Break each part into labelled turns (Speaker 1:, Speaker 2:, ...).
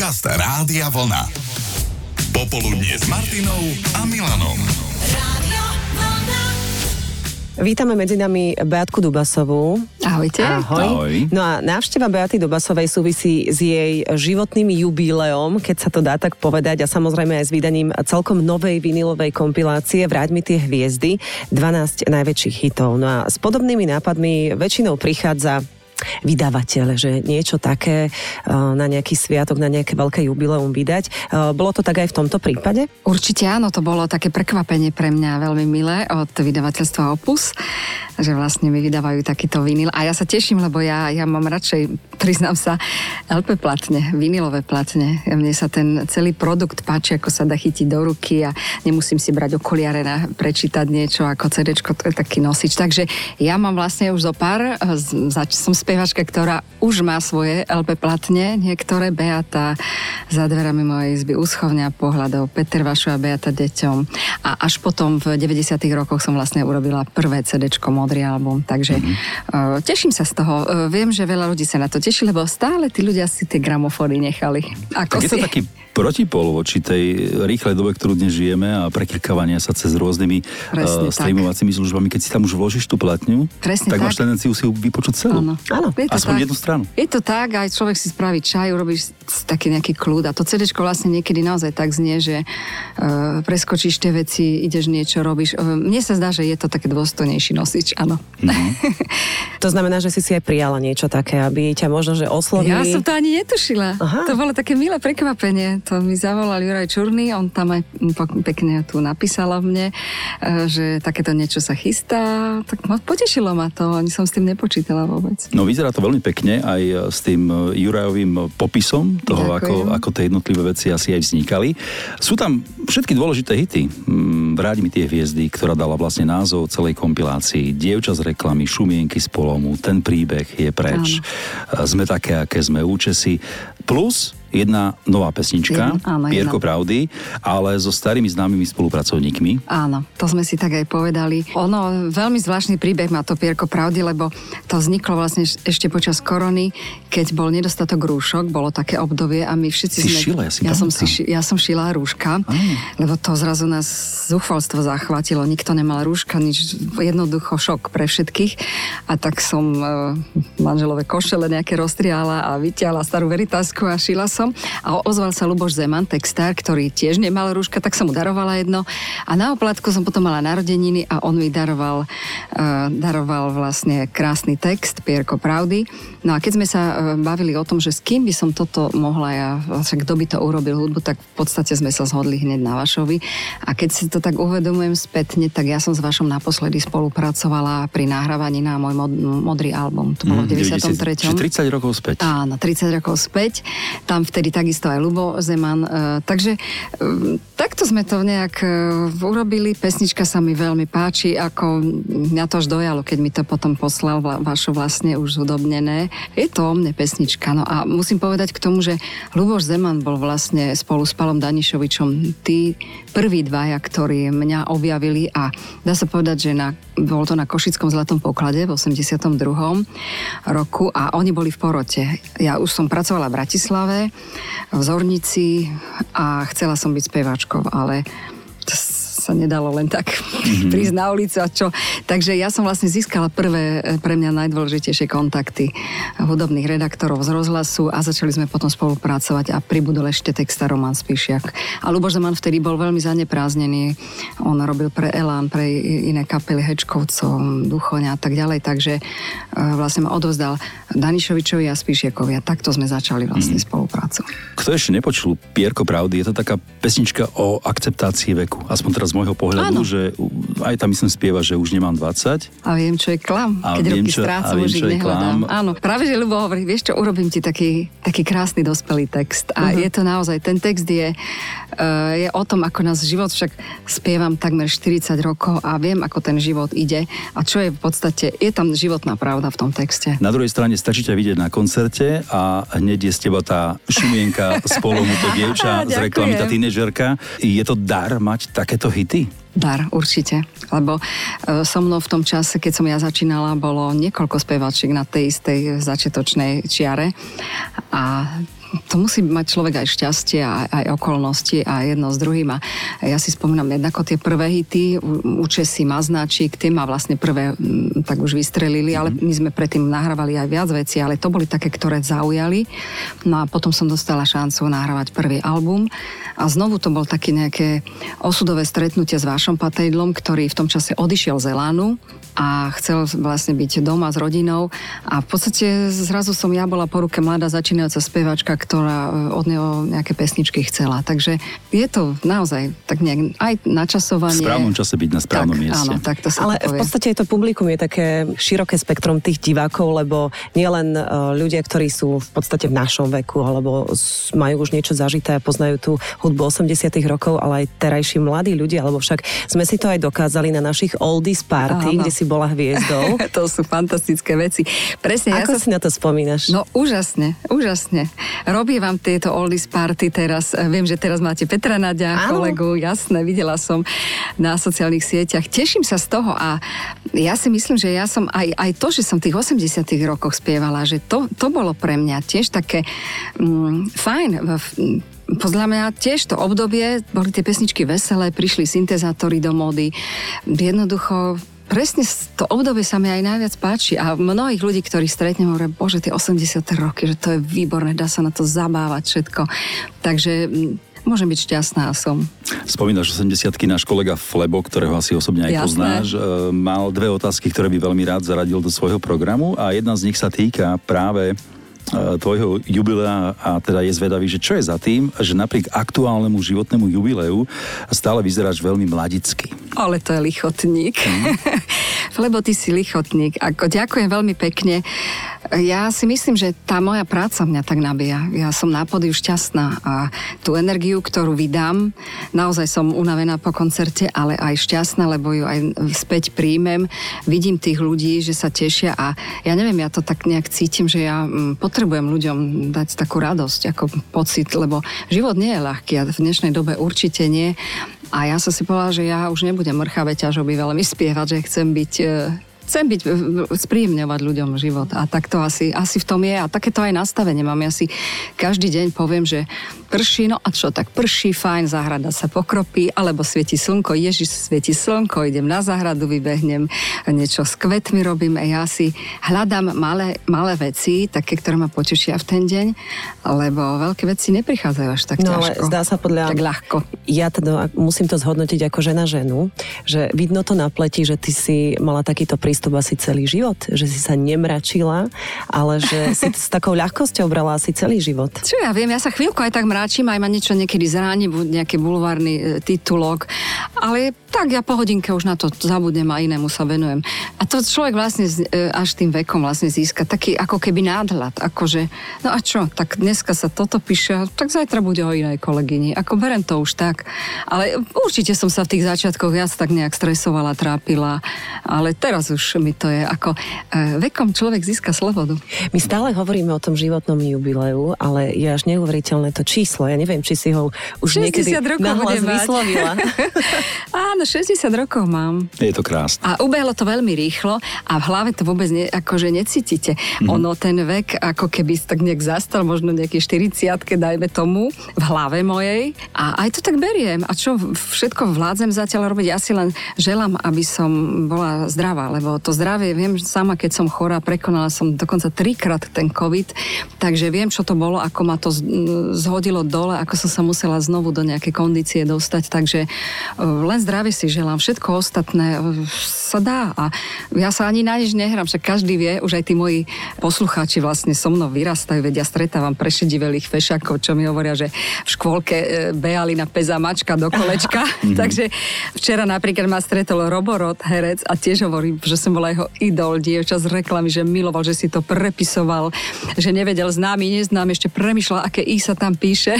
Speaker 1: Podcast Rádia Vlna. Popoludnie s Martinou a Milanom.
Speaker 2: Vítame medzi nami Beatku Dubasovú.
Speaker 3: Ahojte.
Speaker 2: Ahoj.
Speaker 4: Ahoj.
Speaker 2: No a návšteva Beaty Dubasovej súvisí s jej životným jubileom, keď sa to dá tak povedať, a samozrejme aj s vydaním celkom novej vinilovej kompilácie Vráť mi tie hviezdy, 12 najväčších hitov. No a s podobnými nápadmi väčšinou prichádza vydavateľ, že niečo také eh, na nejaký sviatok, na nejaké veľké jubileum vydať. Eh, Bolo to tak aj v tomto prípade?
Speaker 3: Určite áno, to bolo také prekvapenie pre mňa veľmi milé od vydavateľstva Opus, že vlastne mi vydávajú takýto vinyl. A ja sa teším, lebo ja, ja mám radšej, priznám sa, LP platne, vinylové platne. Mne sa ten celý produkt páči, ako sa dá chytiť do ruky a nemusím si brať okuliare na prečítať niečo ako CD, to je taký nosič. Takže ja mám vlastne už zo pár, eh, zač- som spevačka, ktorá už má svoje LP platne, niektoré Beata za dverami mojej izby, Uschovňa pohľadov, Peter Vašu a Beata deťom. A až potom v 90 rokoch som vlastne urobila prvé CD, modrý album. Takže mm-hmm. teším sa z toho. Uh, viem, že veľa ľudí sa na to teší, lebo stále tí ľudia si tie gramofóny nechali. Ako
Speaker 4: Tak je to
Speaker 3: si...
Speaker 4: taký protipol voči tej rýchlej dobe, ktorú dnes žijeme a preklikávania sa cez rôznymi
Speaker 3: Presne
Speaker 4: uh,
Speaker 3: tak.
Speaker 4: streamovacími službami. Keď si tam už vložíš tú platňu,
Speaker 3: Presne
Speaker 4: tak,
Speaker 3: tak.
Speaker 4: máš tendenciu si ju vypočuť celú.
Speaker 3: Áno.
Speaker 2: Áno.
Speaker 3: Je to
Speaker 4: Aspoň
Speaker 3: tak.
Speaker 4: jednu stranu.
Speaker 3: Je to tak, aj človek si spraví čaj, urobíš taký nejaký kľud a to CD vlastne niekedy naozaj tak znie, že uh, preskočíš tie veci, ideš niečo, robíš. Uh, mne sa zdá, že je to také dôstojnejší nosič, áno.
Speaker 2: To znamená, že si si aj prijala niečo také, aby ťa možno, že oslovili.
Speaker 3: Ja som to ani netušila.
Speaker 2: Aha.
Speaker 3: To bolo také milé prekvapenie. To mi zavolal Juraj Čurný, on tam aj pekne tu napísala mne, eh, že takéto niečo sa chystá. Tak ma, potešilo ma to, ani som s tým nepočítala vôbec.
Speaker 4: No vyzerá to veľmi pekne aj e, s tým e, Jurajovým e, popisom toho, ako,
Speaker 3: Ďakujem.
Speaker 4: ako tie jednotlivé veci asi aj vznikali. Sú tam všetky dôležité hity. Mm, Vráť mi tie hviezdy, ktorá dala vlastne názov celej kompilácii. Dievča z reklamy, šumienky z polomu, ten príbeh je preč. E, Sme také, aké sme účesy. Plus jedna nová pesnička,
Speaker 3: Jedna- áno,
Speaker 4: Pierko
Speaker 3: jedna.
Speaker 4: pravdy, ale so starými známymi spolupracovníkmi.
Speaker 3: Áno, to sme si tak aj povedali. Ono, veľmi zvláštny príbeh má to Pierko pravdy, lebo to vzniklo vlastne eš- ešte počas korony, keď bol nedostatok rúšok, bolo také obdobie a my všetci
Speaker 4: Si
Speaker 3: sme...
Speaker 4: šila, ja si
Speaker 3: ja, som si, ja som šila rúška, lebo to zrazu nás zúfalstvo zachvátilo. Nikto nemal rúška, nič, jednoducho šok pre všetkých. A tak som e, manželové košele nejaké roztriala a vytiala starú veritásku a šila som. A ozval sa Luboš Zeman, textár, ktorý tiež nemal rúška, tak som mu darovala jedno. A na oplatku som potom mala narodeniny a on mi daroval, uh, daroval vlastne krásny text, Pierko pravdy. No a keď sme sa uh, bavili o tom, že s kým by som toto mohla ja, však kto by to urobil hudbu, tak v podstate sme sa zhodli hneď na Vašovi. A keď si to tak uvedomujem spätne, tak ja som s Vašom naposledy spolupracovala pri nahrávaní na môj mod, modrý album. To bolo v
Speaker 4: 90
Speaker 3: 93.
Speaker 4: Čiže 30 rokov späť.
Speaker 3: Áno, 30 rokov späť. Tam vtedy takisto aj Lubo Zeman. E, takže e, takto sme to nejak e, urobili. Pesnička sa mi veľmi páči, ako mňa to až dojalo, keď mi to potom poslal vašo vlastne už zudobnené. Je to o mne pesnička. No a musím povedať k tomu, že Luboš Zeman bol vlastne spolu s Palom Danišovičom tí prví dvaja, ktorí mňa objavili a dá sa povedať, že na, bolo to na Košickom zlatom poklade v 82. roku a oni boli v porote. Ja už som pracovala v Bratislave, v Zornici a chcela som byť speváčkou, ale sa nedalo len tak mm-hmm. prísť na ulicu a čo. Takže ja som vlastne získala prvé e, pre mňa najdôležitejšie kontakty hudobných redaktorov z rozhlasu a začali sme potom spolupracovať a pribudol ešte texta Roman Spíšiak. A Luboš Zeman vtedy bol veľmi zanepráznený. On robil pre Elán, pre iné kapely Hečkovcov, Duchoňa a tak ďalej, takže e, vlastne ma odovzdal Danišovičovi a Spíšiakovi a takto sme začali vlastne mm-hmm. spoluprácu.
Speaker 4: Kto ešte nepočul Pierko pravdy, je to taká pesnička o akceptácii veku. Aspoň teraz z môjho pohľadu,
Speaker 3: Áno.
Speaker 4: že aj tam myslím spieva, že už nemám 20.
Speaker 3: A viem, čo je klam.
Speaker 4: A
Speaker 3: Keď
Speaker 4: viem,
Speaker 3: roky
Speaker 4: čo-
Speaker 3: strácam, už ich nehľadám. Áno, práve, že Ľubo hovorí, vieš čo, urobím ti taký, taký krásny dospelý text. A
Speaker 4: Mhm.
Speaker 3: je to naozaj, ten text je, uh, je o tom, ako nás život, však spievam takmer 40 rokov a viem, ako ten život ide. A čo je v podstate, je tam životná pravda v tom texte.
Speaker 4: Na druhej strane stačí ťa vidieť na koncerte a hneď je z teba tá šumienka z polomu, to dievča z reklamy, tá tínežerka. Je to dar mať takéto hity?
Speaker 3: Dar, určite. Lebo e, so mnou v tom čase, keď som ja začínala, bolo niekoľko spevačiek na tej istej začiatočnej čiare. A to musí mať človek aj šťastie, aj, aj okolnosti a jedno s druhým. A ja si spomínam jednako tie prvé hity, u Česi Maznáčik, tie ma vlastne prvé tak už vystrelili, ale my sme predtým nahrávali aj viac veci, ale to boli také, ktoré zaujali. No a potom som dostala šancu nahrávať prvý album a znovu to bol také nejaké osudové stretnutie s Vášom Patejdlom, ktorý v tom čase odišiel z Elánu a chcel vlastne byť doma s rodinou a v podstate zrazu som ja bola po ruke mladá začínajúca spevačka, ktorá e, od neho nejaké pesničky chcela. Takže je to naozaj tak nejak aj načasovanie.
Speaker 4: V správnom čase byť na správnom
Speaker 3: tak,
Speaker 4: mieste.
Speaker 3: Áno, tak to sa
Speaker 2: Ale
Speaker 3: to
Speaker 2: v podstate to publikum je také široké spektrum tých divákov, lebo nielen e, ľudia, ktorí sú v podstate v našom veku, alebo majú už niečo zažité a poznajú tú hudbu 80 rokov, ale aj terajší mladí ľudia, alebo však sme si to aj dokázali na našich oldies party,
Speaker 3: Áno.
Speaker 2: kde si bola hviezdou.
Speaker 3: to sú fantastické veci. Presne, ja
Speaker 2: Ako
Speaker 3: sa
Speaker 2: si na to spomínaš?
Speaker 3: No úžasne, úžasne. Robí vám tieto oldies party teraz. Eh, Viem, že teraz máte Petra Nadia,
Speaker 2: Áno.
Speaker 3: kolegu, jasné, videla som na sociálnych sieťach. Teším sa z toho a ja si myslím, že ja som aj, aj to, že som v tých 80 rokoch spievala, že to, to bolo pre mňa tiež také mm, fajn. Podľa mňa tiež to obdobie, boli tie pesničky veselé, prišli syntezátory do módy. Jednoducho Presne to obdobie sa mi aj najviac páči a mnohých ľudí, ktorých stretnem, hovoria, bože, tie 80 roky, že to je výborné, dá sa na to zabávať všetko. Takže môžem byť šťastná a som.
Speaker 4: Spomínaš 80 náš kolega Flebo, ktorého asi osobne aj
Speaker 3: Jasné.
Speaker 4: poznáš, e, mal dve otázky, ktoré by veľmi rád zaradil do svojho programu a jedna z nich sa týka práve tvojho jubilea a teda je zvedavý, že čo je za tým, že napriek aktuálnemu životnému jubileu stále vyzeráš veľmi mladicky.
Speaker 3: Ale to je lichotník. Lebo ty si lichotník. Ako, ďakujem veľmi pekne. Ja si myslím, že tá moja práca mňa tak nabíja. Ja som na podiu šťastná a tú energiu, ktorú vydám, naozaj som unavená po koncerte, ale aj šťastná, lebo ju aj späť príjmem. Vidím tých ľudí, že sa tešia a ja neviem, ja to tak nejak cítim, že ja mm, potrebujem ľuďom dať takú radosť, ako pocit, lebo život nie je ľahký a v dnešnej dobe určite nie. A ja som si povedala, že ja už nebudem mrchavé ťažoby veľmi spievať, že chcem byť e, chcem byť, e, spríjemňovať ľuďom život a tak to asi, asi v tom je a takéto aj nastavenie mám. Ja si každý deň poviem, že prší, no a čo, tak prší, fajn, záhrada sa pokropí, alebo svieti slnko, Ježiš, svieti slnko, idem na záhradu, vybehnem, niečo s kvetmi robím a ja si hľadám malé, malé veci, také, ktoré ma potešia v ten deň, lebo veľké veci neprichádzajú až tak
Speaker 2: No ale
Speaker 3: ťažko.
Speaker 2: zdá sa podľa...
Speaker 3: Tak ľahko.
Speaker 2: Ja teda musím to zhodnotiť ako žena ženu, že vidno to na pleti, že ty si mala takýto prístup asi celý život, že si sa nemračila, ale že si s takou ľahkosťou brala asi celý život.
Speaker 3: Čo ja viem, ja sa chvíľku aj tak mráčim, aj ma niečo niekedy zráni, buď nejaký bulvárny e, titulok, ale tak ja po hodinke už na to zabudnem a inému sa venujem. A to človek vlastne e, až tým vekom vlastne získa taký ako keby náhľad, akože, no a čo, tak dneska sa toto píše, tak zajtra bude o inej kolegyni. Ako berem to už tak. Ale určite som sa v tých začiatkoch viac tak nejak stresovala, trápila, ale teraz už mi to je ako e, vekom človek získa slobodu.
Speaker 2: My stále hovoríme o tom životnom jubileu, ale je až neuveriteľné to číslo. Ja neviem, či si ho už
Speaker 3: 60
Speaker 2: niekedy
Speaker 3: rokov
Speaker 2: vyslovila.
Speaker 3: Áno, 60 rokov mám.
Speaker 4: Je to krásne.
Speaker 3: A ubehlo to veľmi rýchlo a v hlave to vôbec ne, akože necítite. Mm-hmm. Ono ten vek ako keby tak nejak zastal, možno nejaké 40 dajme tomu, v hlave mojej. A aj to tak beriem. A čo všetko vládzem zatiaľ robiť? Ja si len želám, aby som bola zdravá, lebo to zdravie, viem sama, keď som chorá, prekonala som dokonca trikrát ten COVID, takže viem, čo to bolo, ako ma to zhodilo dole, ako som sa musela znovu do nejakej kondície dostať, takže e, len zdravie si želám. Všetko ostatné e, sa dá. A ja sa ani na nič nehrám, však každý vie, už aj tí moji poslucháči vlastne so mnou vyrastajú, vedia, stretávam prešedivelých fešakov, čo mi hovoria, že v škôlke e, behali na peza mačka do kolečka, takže včera napríklad ma stretol Roborod, herec a tiež hovorí, že som bola jeho idol, dievča z reklamy, že miloval, že si to prepisoval, že nevedel známy, neznám, ešte premyšľal, aké I sa tam píše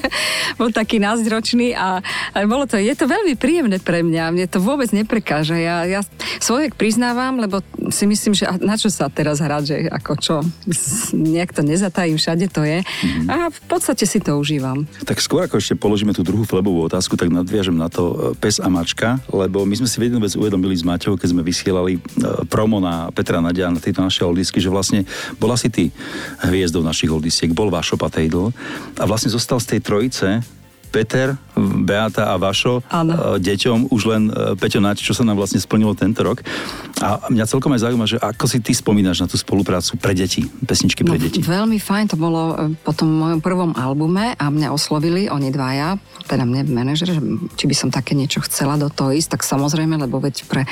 Speaker 3: bol taký názročný a, a bolo to, je to veľmi príjemné pre mňa. Mne to vôbec neprekáža. Ja, ja svojek priznávam, lebo si myslím, že na čo sa teraz hrať, že ako čo, nejak to nezatajím, všade to je. Mm-hmm. A v podstate si to užívam.
Speaker 4: Tak skôr ako ešte položíme tú druhú flebovú otázku, tak nadviažem na to e, pes a mačka, lebo my sme si jednu vec uvedomili s Maťou, keď sme vysielali promo na Petra Nadia na tejto našej oldisky, že vlastne bola si ty hviezdou našich oldisiek, bol Vašo Patejdl a vlastne zostal z tej trojice Peter, Beata a Vašo ano. E, deťom už len e, Peťo Nať, čo sa nám vlastne splnilo tento rok. A mňa celkom aj zaujíma, že ako si ty spomínaš na tú spoluprácu pre deti, pesničky pre no, deti.
Speaker 3: Veľmi fajn, to bolo e, po tom mojom prvom albume a mňa oslovili oni dvaja, teda mne manažer, že či by som také niečo chcela do toho ísť, tak samozrejme, lebo veď pre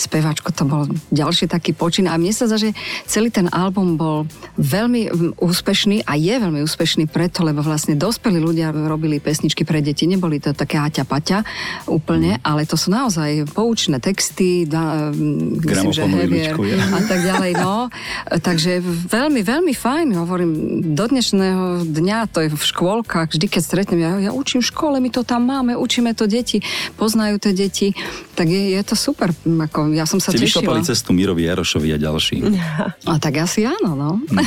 Speaker 3: speváčku to bol ďalší taký počin. A mne sa zdá, že celý ten album bol veľmi úspešný a je veľmi úspešný preto, lebo vlastne dospelí ľudia robili pesničky pre deti. Neboli to také haťa paťa úplne, mm. ale to sú naozaj poučné texty, da, myslím, že hevier a tak ďalej. No. Takže veľmi, veľmi fajn, hovorím, do dnešného dňa, to je v škôlkach, vždy keď stretnem, ja, ja učím v škole, my to tam máme, učíme to deti, poznajú to deti, tak je, je to super. Ako, ja som sa
Speaker 4: si
Speaker 3: tešila.
Speaker 4: cestu Mirovi Jarošovi a ďalší.
Speaker 3: A tak asi áno, no.
Speaker 4: Mm.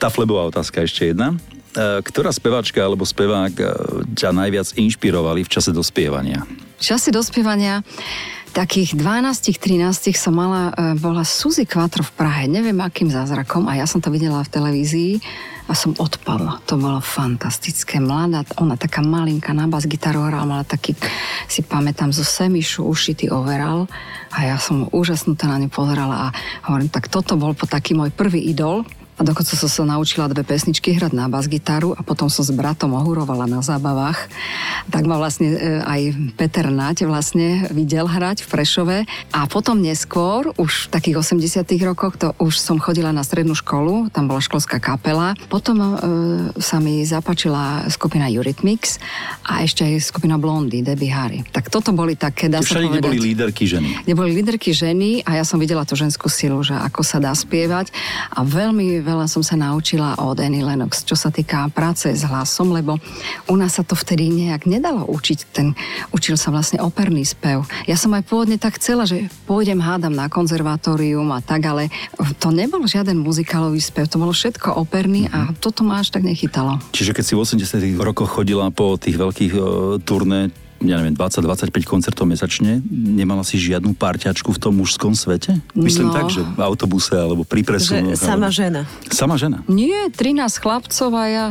Speaker 4: Tá flebová otázka ešte jedna. E, ktorá speváčka alebo spevák e, ťa najviac inšpirovali v čase dospievania?
Speaker 3: V čase dospievania takých 12-13 som mala, e, bola Suzy Quattro v Prahe, neviem akým zázrakom a ja som to videla v televízii a som odpadla. To bolo fantastické. Mladá, ona taká malinká na bas gitaru hrala, mala taký, si pamätám, zo semišu ušitý overall a ja som úžasnutá na ňu pozerala a hovorím, tak toto bol po taký môj prvý idol, a dokonca som sa naučila dve pesničky hrať na bas-gitaru a potom som s bratom ohurovala na zábavách. Tak ma vlastne e, aj Peter Naď vlastne videl hrať v Prešove. A potom neskôr, už v takých 80 rokoch, to už som chodila na strednú školu, tam bola školská kapela. Potom e, sa mi zapačila skupina Eurythmics a ešte aj skupina Blondy, Debbie Harry. Tak toto boli také, dá sa povedať...
Speaker 4: neboli líderky ženy.
Speaker 3: Neboli líderky ženy a ja som videla tú ženskú silu, že ako sa dá spievať a veľmi veľa som sa naučila od Annie Lennox, čo sa týka práce s hlasom, lebo u nás sa to vtedy nejak nedalo učiť. Ten, učil sa vlastne operný spev. Ja som aj pôvodne tak chcela, že pôjdem hádam na konzervatórium a tak, ale to nebol žiaden muzikálový spev, to bolo všetko operný a mhm. toto ma až tak nechytalo.
Speaker 4: Čiže keď si v 80 rokoch chodila po tých veľkých uh, turné, ja neviem, 20-25 koncertov mesačne, nemala si žiadnu párťačku v tom mužskom svete? Myslím no. tak, že v autobuse alebo pri presunoch.
Speaker 2: Sama alebo... žena.
Speaker 4: Sama žena?
Speaker 3: Nie, 13 chlapcov a ja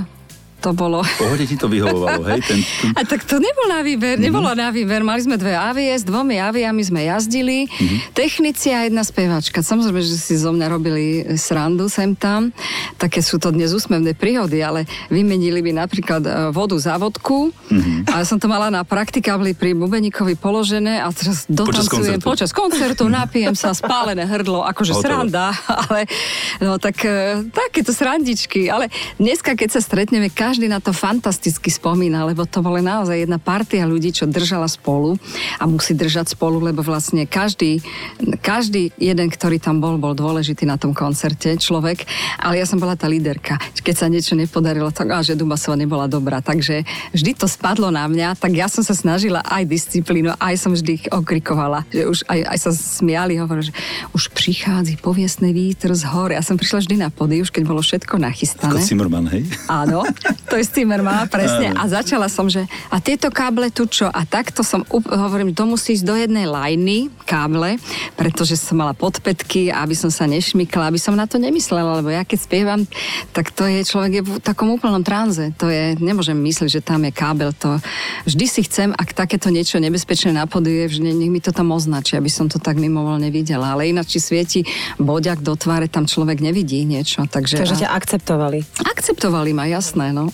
Speaker 3: to bolo...
Speaker 4: Pohode ti to vyhovovalo, hej? Ten, ten...
Speaker 3: A tak to nebol na výber, mm-hmm. nebolo na výber. Mali sme dve avie, s dvomi aviami sme jazdili. Mm-hmm. Technici a jedna spevačka. Samozrejme, že si zo mňa robili srandu sem tam. Také sú to dnes úsmevné príhody, ale vymenili by napríklad e, vodu za vodku. Mm-hmm. A som to mala na praktikabli pri Bubeníkovi položené a teraz dotancujem počas koncertu, napijem sa, spálené hrdlo, akože Hotovo. sranda, ale no tak e, takéto srandičky. Ale dneska, keď sa stretneme, každý na to fantasticky spomína, lebo to bola naozaj jedna partia ľudí, čo držala spolu a musí držať spolu, lebo vlastne každý, každý jeden, ktorý tam bol, bol dôležitý na tom koncerte, človek, ale ja som bola tá líderka. Keď sa niečo nepodarilo, tak a že Dubasova nebola dobrá. Takže vždy to spadlo na mňa, tak ja som sa snažila aj disciplínu, aj som vždy ich okrikovala. Že už aj, aj sa smiali, hovorili, že už prichádza poviesný vítr z hor. Ja som prišla vždy na pody, už keď bolo všetko nachystané.
Speaker 4: Ako Zimmerman, hej?
Speaker 3: Áno. To je Zimmerman, presne. A začala som, že a tieto káble tu čo? A takto som, hovorím, to musí ísť do jednej lajny, káble, pretože som mala podpätky, aby som sa nešmykla, aby som na to nemyslela, lebo ja keď spievam, tak to je človek je v takom úplnom tranze. To je, nemôžem myslieť, že tam je kábel. To vždy si chcem, ak takéto niečo nebezpečné napoduje, že nech mi to tam označí, aby som to tak mimovoľne videla. Ale ináč, či svieti boďak do tváre, tam človek nevidí niečo. Takže,
Speaker 2: takže ťa akceptovali.
Speaker 3: Akceptovali ma, jasné, no.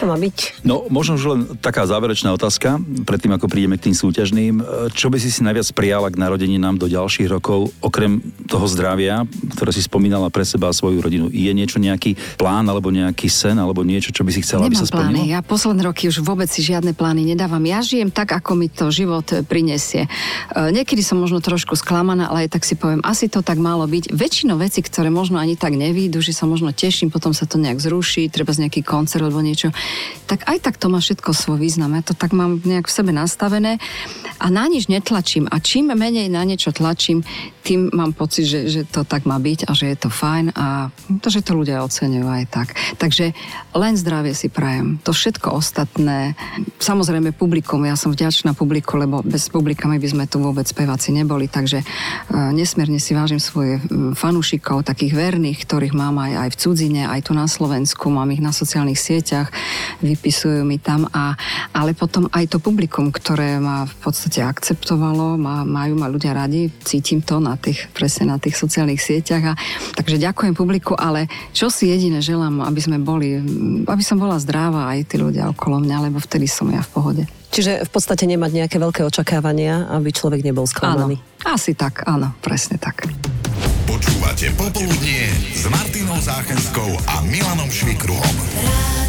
Speaker 2: To má byť.
Speaker 4: No, možno už len taká záverečná otázka, predtým ako prídeme k tým súťažným. Čo by si si najviac prijala k narodeninám do ďalších rokov, okrem toho zdravia, ktoré si spomínala pre seba a svoju rodinu? Je niečo, nejaký plán, alebo nejaký sen, alebo niečo, čo by si chcela,
Speaker 3: Nemám
Speaker 4: aby sa splnilo?
Speaker 3: plány. Ja posledné roky už vôbec si žiadne plány nedávam. Ja žijem tak, ako mi to život prinesie. E, niekedy som možno trošku sklamaná, ale aj tak si poviem, asi to tak malo byť. Väčšinou veci, ktoré možno ani tak nevídu, že sa možno teším, potom sa to nejak zruší, treba z nejaký koncert alebo niečo, tak aj tak to má všetko svoj význam. Ja to tak mám nejak v sebe nastavené a na nič netlačím. A čím menej na niečo tlačím, tým mám pocit, že, že to tak má byť a že je to fajn a to, že to ľudia oceňujú aj tak. Takže len zdravie si prajem. To všetko ostatné, samozrejme publikum, ja som vďačná publiku, lebo bez publika my by sme tu vôbec speváci neboli, takže uh, nesmierne si vážim svoje fanúšikov, takých verných, ktorých mám aj, aj v cudzine, aj tu na Slovensku, mám ich na sociálnych sieťach, vypisujú mi tam, a, ale potom aj to publikum, ktoré ma v podstate akceptovalo, ma, majú ma ľudia radi, cítim to na tých, presne na tých sociálnych sieťach. A, takže ďakujem publiku, ale čo si jediné želám, aby sme boli, aby som bola zdravá aj tí ľudia okolo mňa, lebo vtedy som ja v pohode.
Speaker 2: Čiže v podstate nemať nejaké veľké očakávania, aby človek nebol sklamaný.
Speaker 3: Áno, asi tak, áno, presne tak.
Speaker 1: Počúvate Popoludnie s Martinou Záchenskou a Milanom Švikruhom.